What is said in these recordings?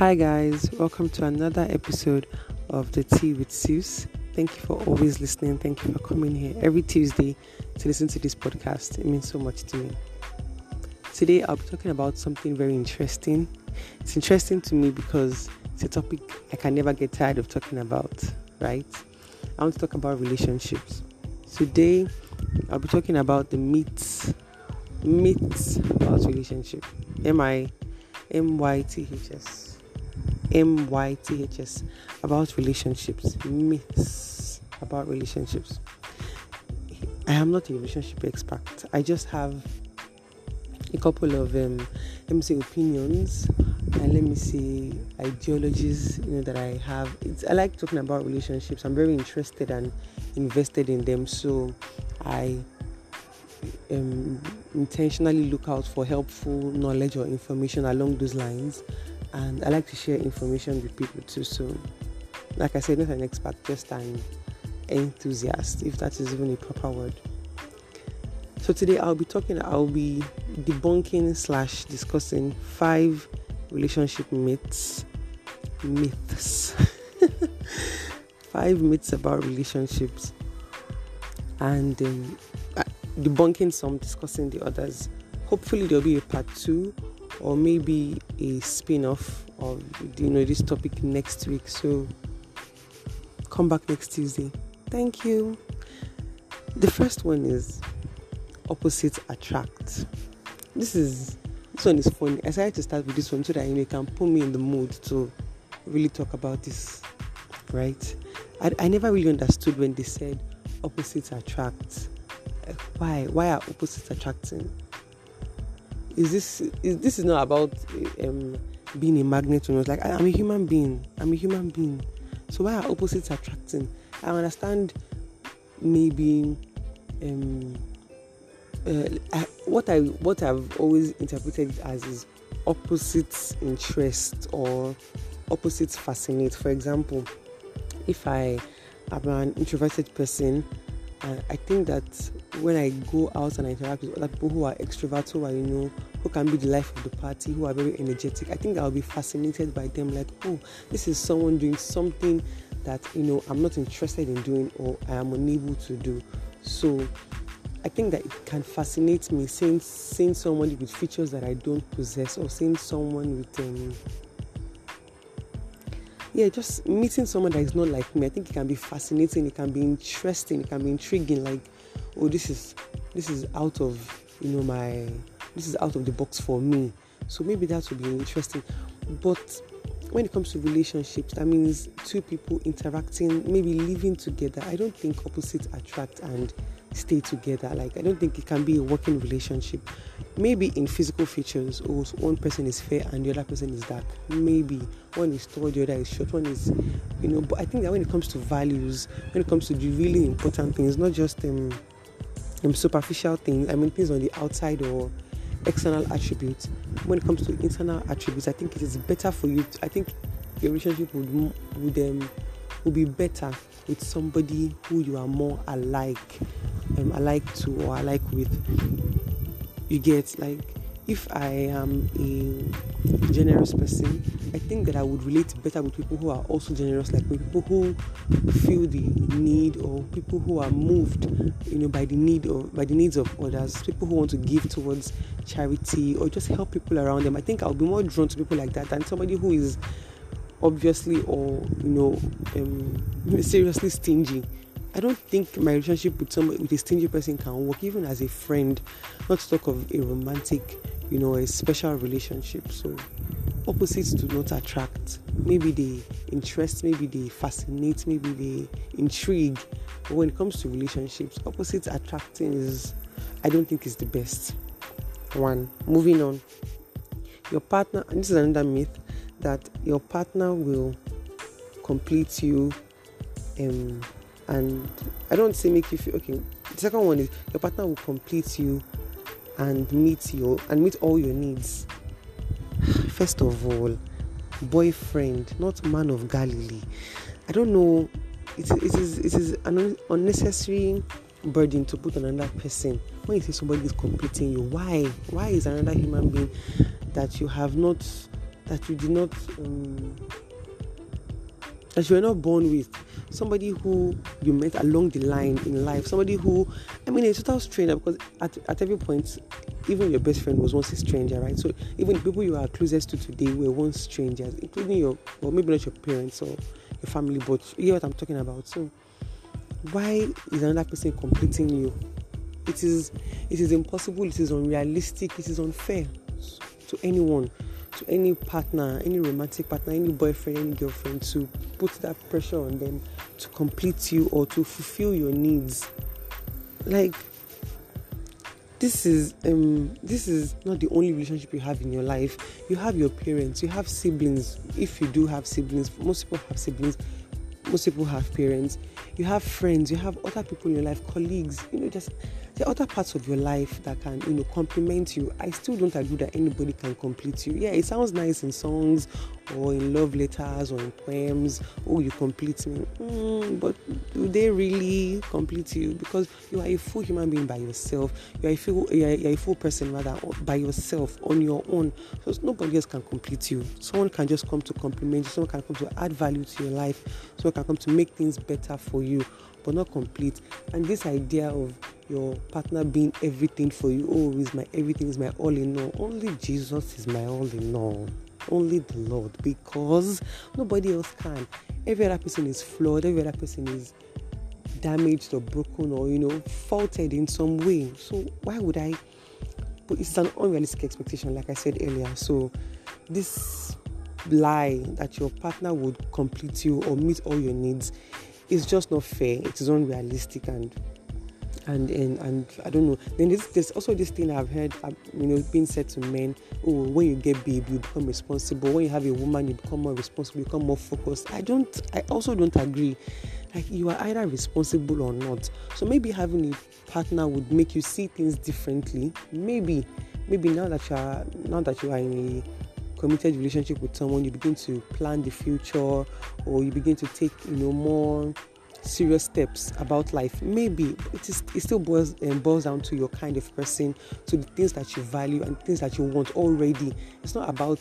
Hi, guys, welcome to another episode of The Tea with Zeus. Thank you for always listening. Thank you for coming here every Tuesday to listen to this podcast. It means so much to me. Today, I'll be talking about something very interesting. It's interesting to me because it's a topic I can never get tired of talking about, right? I want to talk about relationships. Today, I'll be talking about the myths, myths about relationship. M I M Y T H S. M Y T H S. About relationships. Myths about relationships. I am not a relationship expert. I just have a couple of um, let me say opinions and let me say ideologies you know that I have. It's, I like talking about relationships. I'm very interested and invested in them. So I um, intentionally look out for helpful knowledge or information along those lines. And I like to share information with people too. So, like I said, not an expert, just an enthusiast, if that is even a proper word. So today I'll be talking, I'll be debunking slash discussing five relationship myths, myths, five myths about relationships, and um, debunking some, discussing the others. Hopefully there'll be a part two or maybe a spin-off of you know this topic next week. So come back next Tuesday. Thank you. The first one is opposites attract. This is this one is funny. I decided to start with this one so that you can put me in the mood to really talk about this. Right? I, I never really understood when they said opposites attract why why are opposites attracting is this is this is not about um, being a magnet you know like I, am a human being. I'm a human being. So why are opposites attracting? I understand maybe um, uh, I, what i what i've always interpreted as is opposites interest or opposites fascinate. For example if i am an introverted person I think that when I go out and I interact with other people who are extroverts, who are, you know, who can be the life of the party, who are very energetic, I think I'll be fascinated by them. Like, oh, this is someone doing something that, you know, I'm not interested in doing or I am unable to do. So I think that it can fascinate me seeing, seeing someone with features that I don't possess or seeing someone with, um, yeah, just meeting someone that is not like me, I think it can be fascinating, it can be interesting, it can be intriguing. Like, oh, this is this is out of you know my this is out of the box for me. So maybe that would be interesting. But when it comes to relationships, that means two people interacting, maybe living together. I don't think opposites attract and stay together. Like I don't think it can be a working relationship. Maybe in physical features, oh, one person is fair and the other person is dark. Maybe one is tall, the other is short. One is, you know. But I think that when it comes to values, when it comes to the really important things, not just um, um superficial things. I mean things on the outside or external attributes. When it comes to internal attributes, I think it is better for you. To, I think your relationship would would um would be better with somebody who you are more alike um, alike to or alike with. You get like if I am a generous person, I think that I would relate better with people who are also generous, like people who feel the need or people who are moved, you know, by the need or by the needs of others, people who want to give towards charity or just help people around them. I think I'll be more drawn to people like that than somebody who is obviously or you know um, seriously stingy I don't think my relationship with somebody with a stingy person can work, even as a friend, not to talk of a romantic, you know, a special relationship. So opposites do not attract. Maybe they interest, maybe they fascinate, maybe they intrigue. But when it comes to relationships, opposites attracting is I don't think is the best. One. Moving on. Your partner and this is another myth that your partner will complete you um and I don't say make you feel okay. The second one is your partner will complete you and meet you and meet all your needs. First of all, boyfriend, not man of Galilee. I don't know. It, it is it is an unnecessary burden to put on another person. When you see somebody is completing you, why? Why is another human being that you have not that you did not um, that you were not born with somebody who you met along the line in life somebody who i mean a total stranger because at, at every point even your best friend was once a stranger right? So even the people you are closest to today were once strangers including your well maybe not your parents or your family but you hear what i'm talking about. So why is another person completing you? It is it is impossible it is unrealistic it is unfair to anyone to any partner any romantic partner any boyfriend any girlfriend to put that pressure on them to complete you or to fulfill your needs. Like this is um this is not the only relationship you have in your life. You have your parents you have siblings. If you do have siblings most people have siblings most people have parents you have friends you have other people in your life colleagues you know just the other parts of your life that can you know complement you. I still don't agree that anybody can complete you. Yeah it sounds nice in songs or in love letters or in poems. Oh you complete me. Mm, but do they really complete you? Because you are a full human being by yourself. You are a full, you are, you are a full person rather by yourself on your own. So nobody else can complete you. Someone can just come to complement you. Someone can come to add value to your life. Someone can come to make things better for you but not complete. And this idea of your partner being everything for you. Oh, is my everything, is my all in all. Only Jesus is my all in all. Only the Lord, because nobody else can. Every other person is flawed, every other person is damaged or broken or you know faulted in some way. So why would I? But it's an unrealistic expectation, like I said earlier. So this lie that your partner would complete you or meet all your needs is just not fair. It is unrealistic and and and, and I don't know. Then there's, there's also this thing I've heard, uh, you know, being said to men. Oh, when you get baby, you become responsible. When you have a woman, you become more responsible. You become more focused. I don't. I also don't agree. Like you are either responsible or not. So maybe having a partner would make you see things differently. Maybe, maybe now that you are now that you are in a committed relationship with someone, you begin to plan the future, or you begin to take you know more serious steps about life maybe it is it still boils um, boils down to your kind of person to the things that you value and things that you want already. It's not about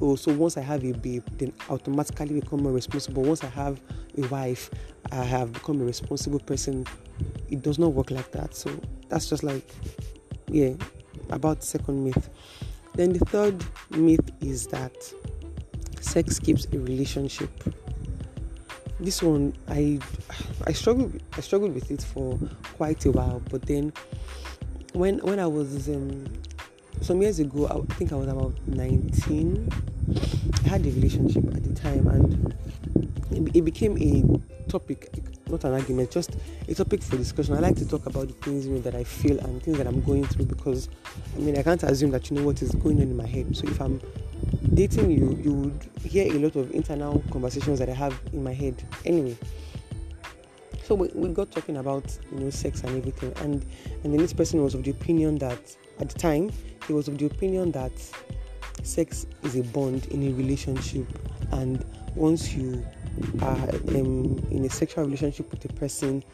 oh so once i have a babe then automatically become more responsible. Once i have a wife i have become a responsible person. It does not work like that. So that's just like yeah about the second myth. Then the third myth is that sex keeps a relationship this one I I struggled I struggled with it for quite a while, but then when when I was um, some years ago, I think I was about 19. I had a relationship at the time, and it, it became a topic, not an argument, just a topic for discussion. I like to talk about the things you know that I feel and things that I'm going through because I mean I can't assume that you know what is going on in my head. So if I'm dating you, you would hear a lot of internal conversations that I have in my head. Anyway, so we, we got talking about you know sex and everything, and and then this person was of the opinion that at the time he was of the opinion that sex is a bond in a relationship, and once you are um, in a sexual relationship with a person,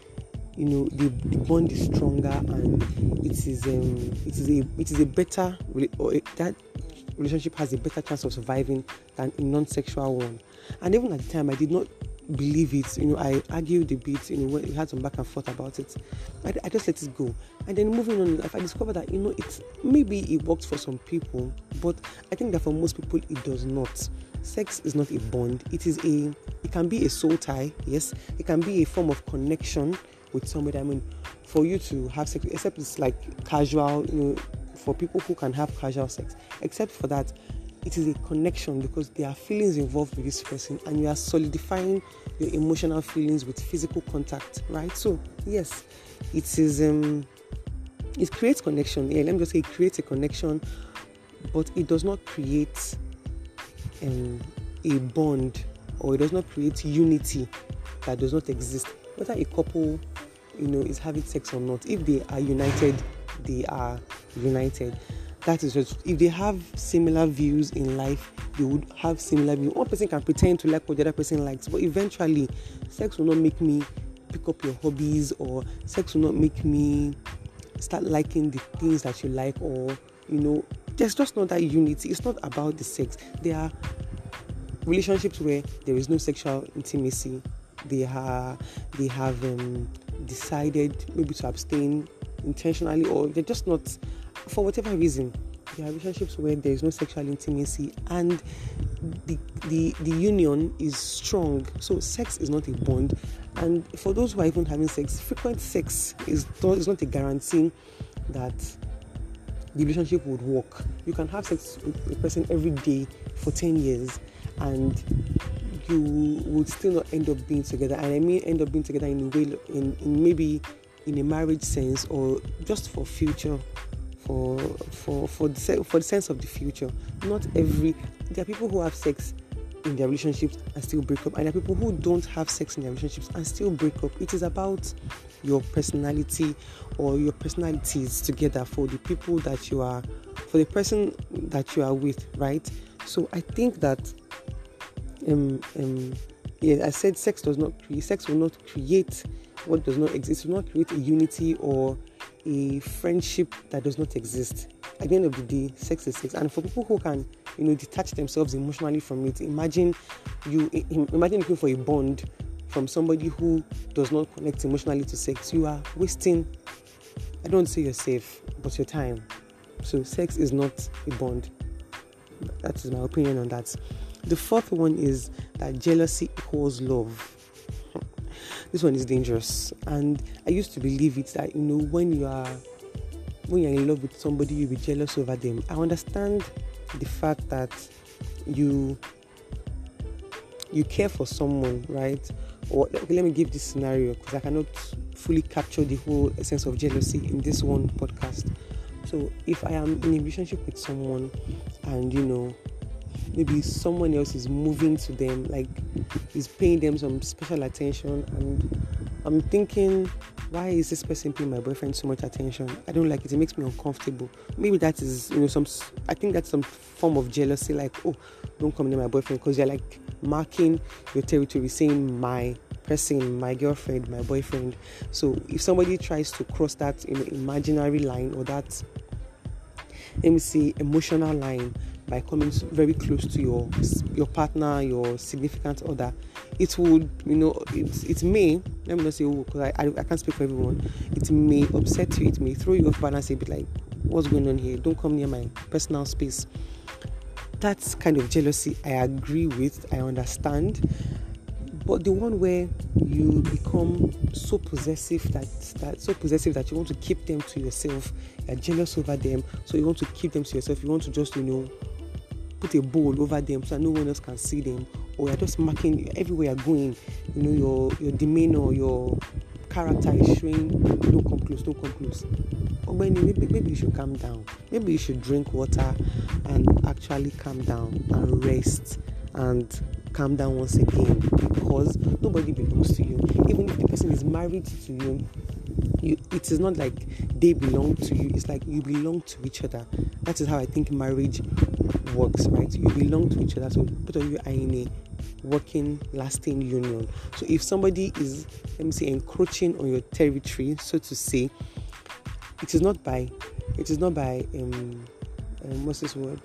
you know the, the bond is stronger and it is um, it is a it is a better or that relationship has a better chance of surviving than a non-sexual one. And even at the time, I did not believe it. You know, I argued a bit. You know, we had some back and forth about it. I, I just let it go. And then moving on, if I discovered that you know, it's maybe it works for some people, but I think that for most people it does not. Sex is not a bond. It is a. It can be a soul tie. Yes, it can be a form of connection with somebody. I mean, for you to have sex, except it's like casual. You know, for people who can have casual sex. Except for that, it is a connection because there are feelings involved with this person and you are solidifying your emotional feelings with physical contact, right? So, yes, it is um it creates connection. Yeah, let me just say it creates a connection, but it does not create um, a bond or it does not create unity that does not exist. Whether a couple, you know, is having sex or not, if they are united, they are united. That is just if they have similar views in life, they would have similar views. One person can pretend to like what the other person likes, but eventually, sex will not make me pick up your hobbies, or sex will not make me start liking the things that you like, or you know, there's just not that unity. It's not about the sex. There are relationships where there is no sexual intimacy. They are they have um, decided maybe to abstain intentionally, or they're just not for whatever reason. There are relationships where there is no sexual intimacy and the, the the union is strong. So sex is not a bond. And for those who are even having sex, frequent sex is, is not a guarantee that the relationship would work. You can have sex with a person every day for 10 years and you would still not end up being together. And I mean end up being together in a way in, in maybe in a marriage sense or just for future for for for the for the sense of the future. Not every there are people who have sex in their relationships and still break up, and there are people who don't have sex in their relationships and still break up. It is about your personality or your personalities together for the people that you are, for the person that you are with, right? So I think that, um, um, yeah, I said sex does not create, sex will not create what does not exist, it will not create a unity or a friendship that does not exist. At the end of the day, sex is sex, and for people who can, you know, detach themselves emotionally from it, imagine you imagine looking for a bond from somebody who does not connect emotionally to sex. You are wasting. I don't say you're safe, but your time. So sex is not a bond. That is my opinion on that. The fourth one is that jealousy equals love this one is dangerous. And I used to believe it that you know when you are when you're in love with somebody, you'll be jealous over them. I understand the fact that you you care for someone, right? Or okay, let me give this scenario because I cannot fully capture the whole essence of jealousy in this one podcast. So if I am in a relationship with someone and you know maybe someone else is moving to them, like is paying them some special attention, and I'm thinking, why is this person paying my boyfriend so much attention? I don't like it. It makes me uncomfortable. Maybe that is, you know, some. I think that's some form of jealousy, like, oh, don't come near my boyfriend because you're like marking your territory, saying my person, my girlfriend, my boyfriend. So if somebody tries to cross that you know, imaginary line or that, let me see, emotional line, by coming very close to your your partner, your significant other, it would, you know, it, it may, let me not say oh, because I, I, I, can't speak for everyone, it may upset you, it may throw you off balance a bit like, what's going on here? Don't come near my personal space. That kind of jealousy I agree with, I understand. But the one where you become so possessive that, that so possessive that you want to keep them to yourself, you're jealous over them, so you want to keep them to yourself, you want to just, you know, put a bowl over them so no one else can see them. Or you're just marking everywhere you're going you know your your demeanor your character is showing don't come close don't come close. When maybe, maybe you should calm down. Maybe you should drink water and actually calm down and rest and calm down once again because nobody belongs to you. Even if the person is married to you you it is not like they belong to you. It's like you belong to each other. That is how i think marriage works right? You belong to each other. So both of you are in a working lasting union. So if somebody is let me say encroaching on your territory so to say it is not by it is not by um, um what's this word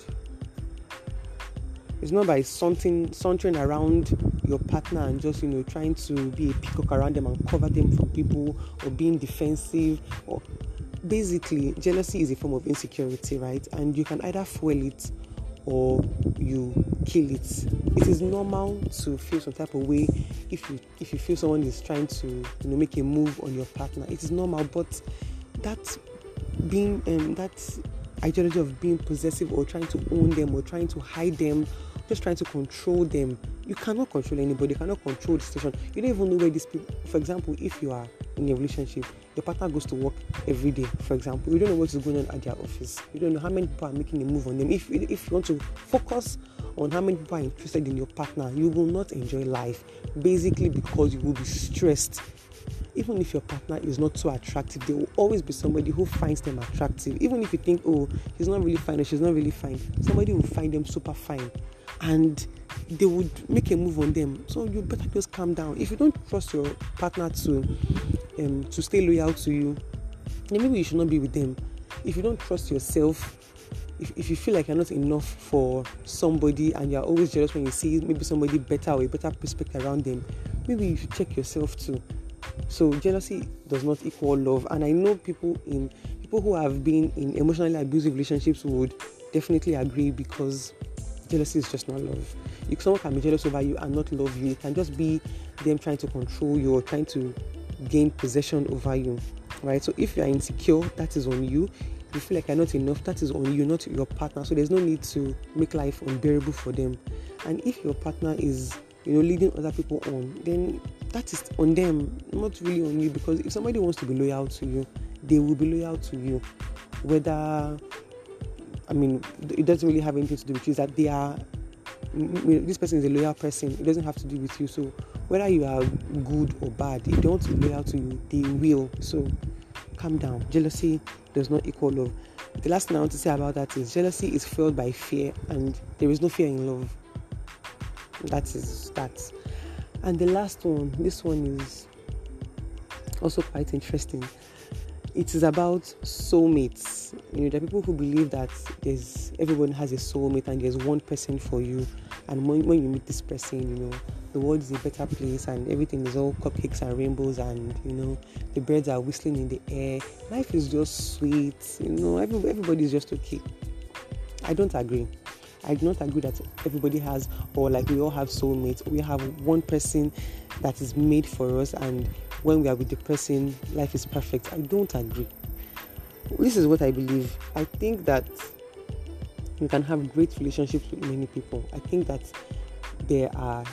it's not by something around your partner and just you know trying to be a peacock around them and cover them from people or being defensive or basically jealousy is a form of insecurity right? And you can either fuel it or you kill it. It is normal to feel some type of way if you if you feel someone is trying to you know make a move on your partner. It is normal but that being um, that ideology of being possessive or trying to own them or trying to hide them just trying to control them. You cannot control anybody, you cannot control the situation. You don't even know where these people, for example, if you are in a relationship, your partner goes to work every day, for example, you don't know what is going on at their office. You don't know how many people are making a move on them. If, if you want to focus on how many people are interested in your partner, you will not enjoy life basically because you will be stressed even if your partner is not so attractive, there will always be somebody who finds them attractive. Even if you think, oh, he's not really fine or she's not really fine, somebody will find them super fine and they would make a move on them. So you better just calm down. If you don't trust your partner to um, to stay loyal to you, then maybe you should not be with them. If you don't trust yourself, if, if you feel like you're not enough for somebody and you're always jealous when you see maybe somebody better or a better prospect around them, maybe you should check yourself too. So jealousy does not equal love. And I know people in people who have been in emotionally abusive relationships would definitely agree because jealousy is just not love. If someone can be jealous over you and not love you, it can just be them trying to control you or trying to gain possession over you. Right? So if you are insecure, that is on you. You feel like you're not enough, that is on you, not your partner. So there's no need to make life unbearable for them. And if your partner is, you know, leading other people on, then that is on them, not really on you. Because if somebody wants to be loyal to you, they will be loyal to you. Whether I mean, it doesn't really have anything to do with you. Is that they are, this person is a loyal person. It doesn't have to do with you. So whether you are good or bad, if they want to be loyal to you, they will. So calm down. Jealousy does not equal love. The last thing I want to say about that is jealousy is fueled by fear, and there is no fear in love. That is that. And the last one, this one is also quite interesting it is about soulmates. You know, there are people who believe that there's everyone has a soulmate and there's one person for you. And when, when you meet this person, you know, the world is a better place and everything is all cupcakes and rainbows and you know the birds are whistling in the air. Life is just sweet, you know, every, everybody is just okay. I don't agree. I do not agree that everybody has, or like we all have soulmates. We have one person that is made for us, and when we are with the person, life is perfect. I don't agree. This is what I believe. I think that you can have great relationships with many people. I think that there are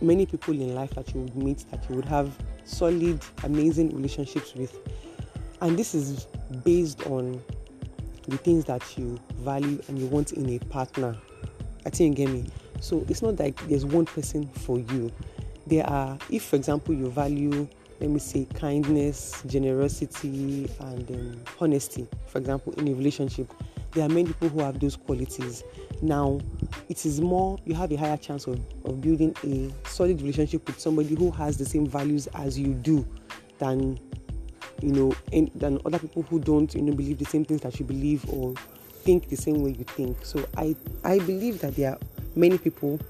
many people in life that you would meet that you would have solid, amazing relationships with. And this is based on the things that you value and you want in a partner. I think you get me. So it's not like there's one person for you there are, if for example you value, let me say, kindness, generosity, and um, honesty, for example, in a relationship, there are many people who have those qualities. Now, it is more, you have a higher chance of, of building a solid relationship with somebody who has the same values as you do than you know in, than other people who don't you know believe the same things that you believe or think the same way you think so i i believe that there are many people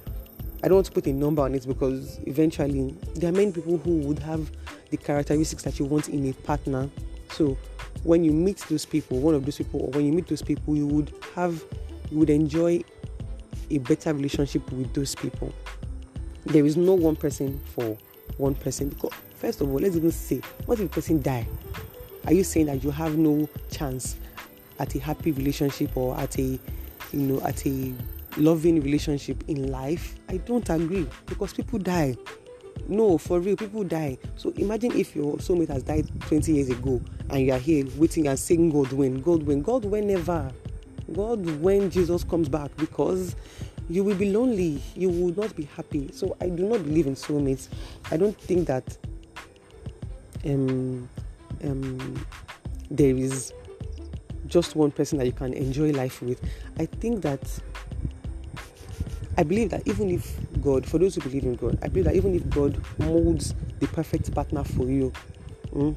I don't want to put a number on it because eventually there are many people who would have the characteristics that you want in a partner. So when you meet those people, one of those people, or when you meet those people, you would have, you would enjoy a better relationship with those people. There is no one person for one person because first of all, let's even say, what if the person die? Are you saying that you have no chance at a happy relationship or at a, you know, at a loving relationship in life, I don't agree because people die. No, for real, people die. So imagine if your soulmate has died 20 years ago and you are here waiting and saying, God when, God when, God whenever, God when Jesus comes back because you will be lonely, you will not be happy. So I do not believe in soulmates. I don't think that um, um, there is just one person that you can enjoy life with. I think that I believe that even if God, for those who believe in God, I believe that even if God molds the perfect partner for you, mm,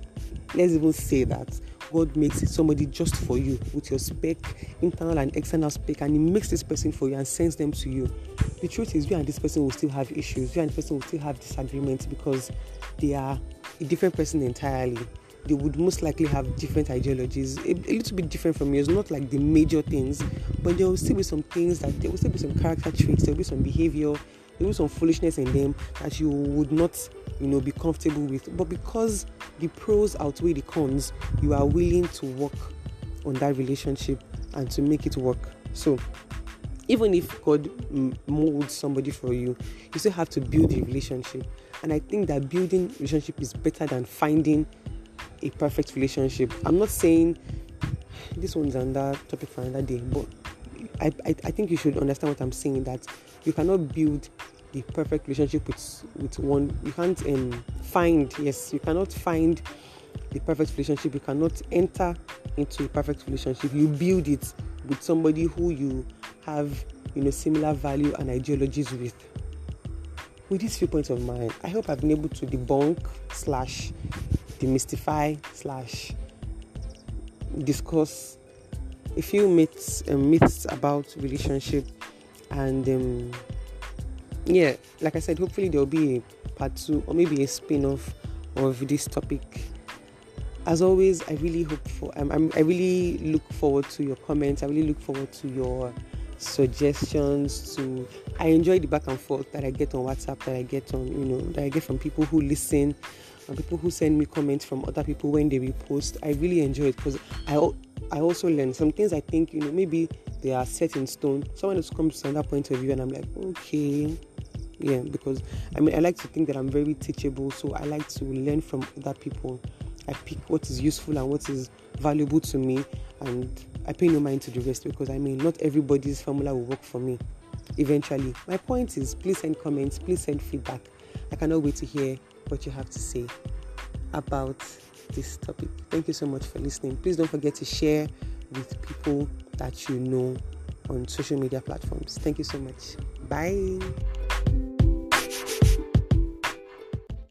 let's even say that God makes somebody just for you with your spec, internal and external spec, and He makes this person for you and sends them to you. The truth is, you and this person will still have issues. You and this person will still have disagreements because they are a different person entirely they would most likely have different ideologies, a, a, little bit different from yours, not like the major things, but there will still be some things that there will still be some character traits, there will be some behavior, there will be some foolishness in them that you would not, you know, be comfortable with. But because the pros outweigh the cons, you are willing to work on that relationship and to make it work. So even if God molds somebody for you, you still have to build a relationship. And I think that building relationship is better than finding a perfect relationship. I'm not saying this one's another topic for another day, but I, I, I think you should understand what I'm saying that you cannot build the perfect relationship with with one. You can't um, find yes you cannot find the perfect relationship. You cannot enter into a perfect relationship. You build it with somebody who you have you know similar value and ideologies with. With these few points of mine i hope i've been able to debunk slash demystify slash discuss a few myths um, myths about relationship and um, yeah like i said hopefully there'll be a part two or maybe a spin-off of this topic. As always i really hope for um, I'm, i really look forward to your comments. I really look forward to your suggestions to i enjoy the back and forth that i get on whatsapp that i get on you know that i get from people who listen and people who send me comments from other people when they repost i really enjoy it because i i also learn some things i think you know maybe they are set in stone. Someone else comes to another point of view and i'm like okay yeah because i mean i like to think that i'm very teachable so i like to learn from other people. I pick what is useful and what is valuable to me and i pay no mind to the rest because i mean not everybody's formula will work for me eventually. My point is please send comments please send feedback. I cannot wait to hear what you have to say about this topic. Thank you so much for listening. Please don't forget to share with people that you know on social media platforms. Thank you so much. Bye